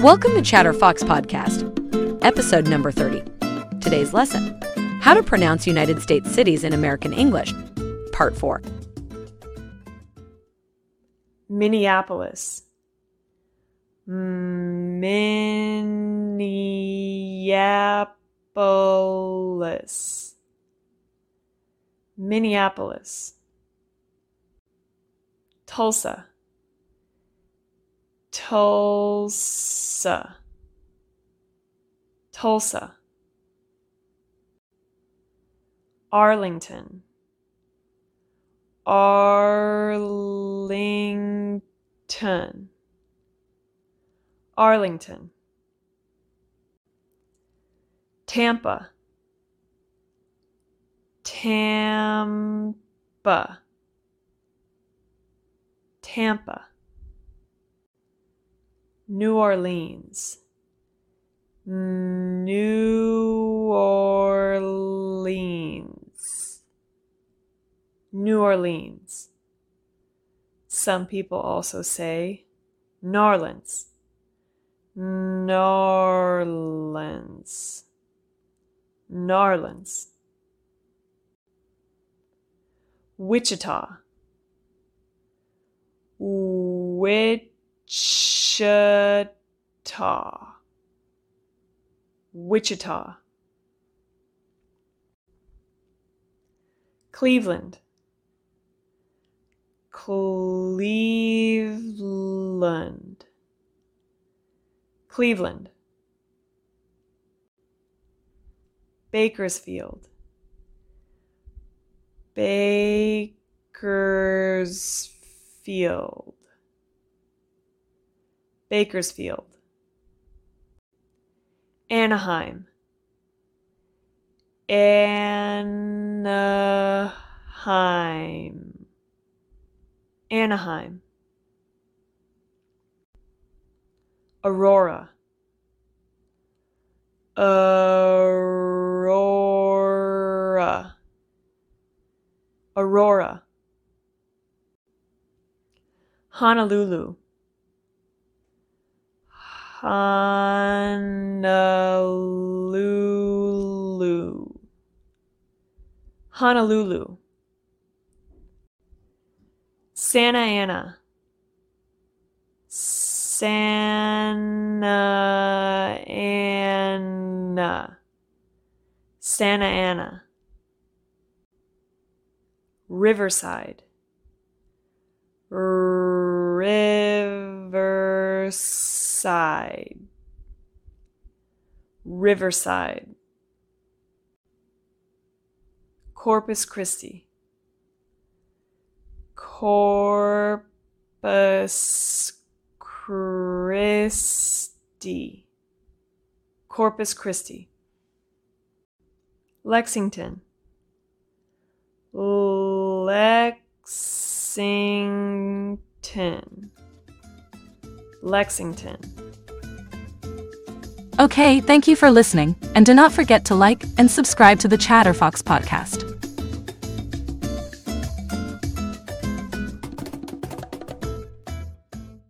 Welcome to ChatterFox Podcast, episode number 30. Today's lesson How to Pronounce United States Cities in American English, Part 4. Minneapolis. Minneapolis. Minneapolis. Tulsa. Tulsa. Tulsa. Arlington. Arlington. Arlington. Tampa. Tampa. Tampa. New Orleans. New Orleans. New Orleans. Some people also say Narlands. Narlands. Narlands. Wichita. Wichita. Wichita. Cleveland. Cleveland. Cleveland. Bakersfield. Bakersfield. Bakersfield. Anaheim. Anaheim. Anaheim. Aurora. Aurora. Aurora. Honolulu. Honolulu. Honolulu. Santa Ana. Santa Ana. Santa Ana. Riverside. Riverside. Riverside. Corpus Christi. Corpus Christi. Corpus Christi. Lexington. Lexington. Lexington. Okay, thank you for listening, and do not forget to like and subscribe to the ChatterFox podcast.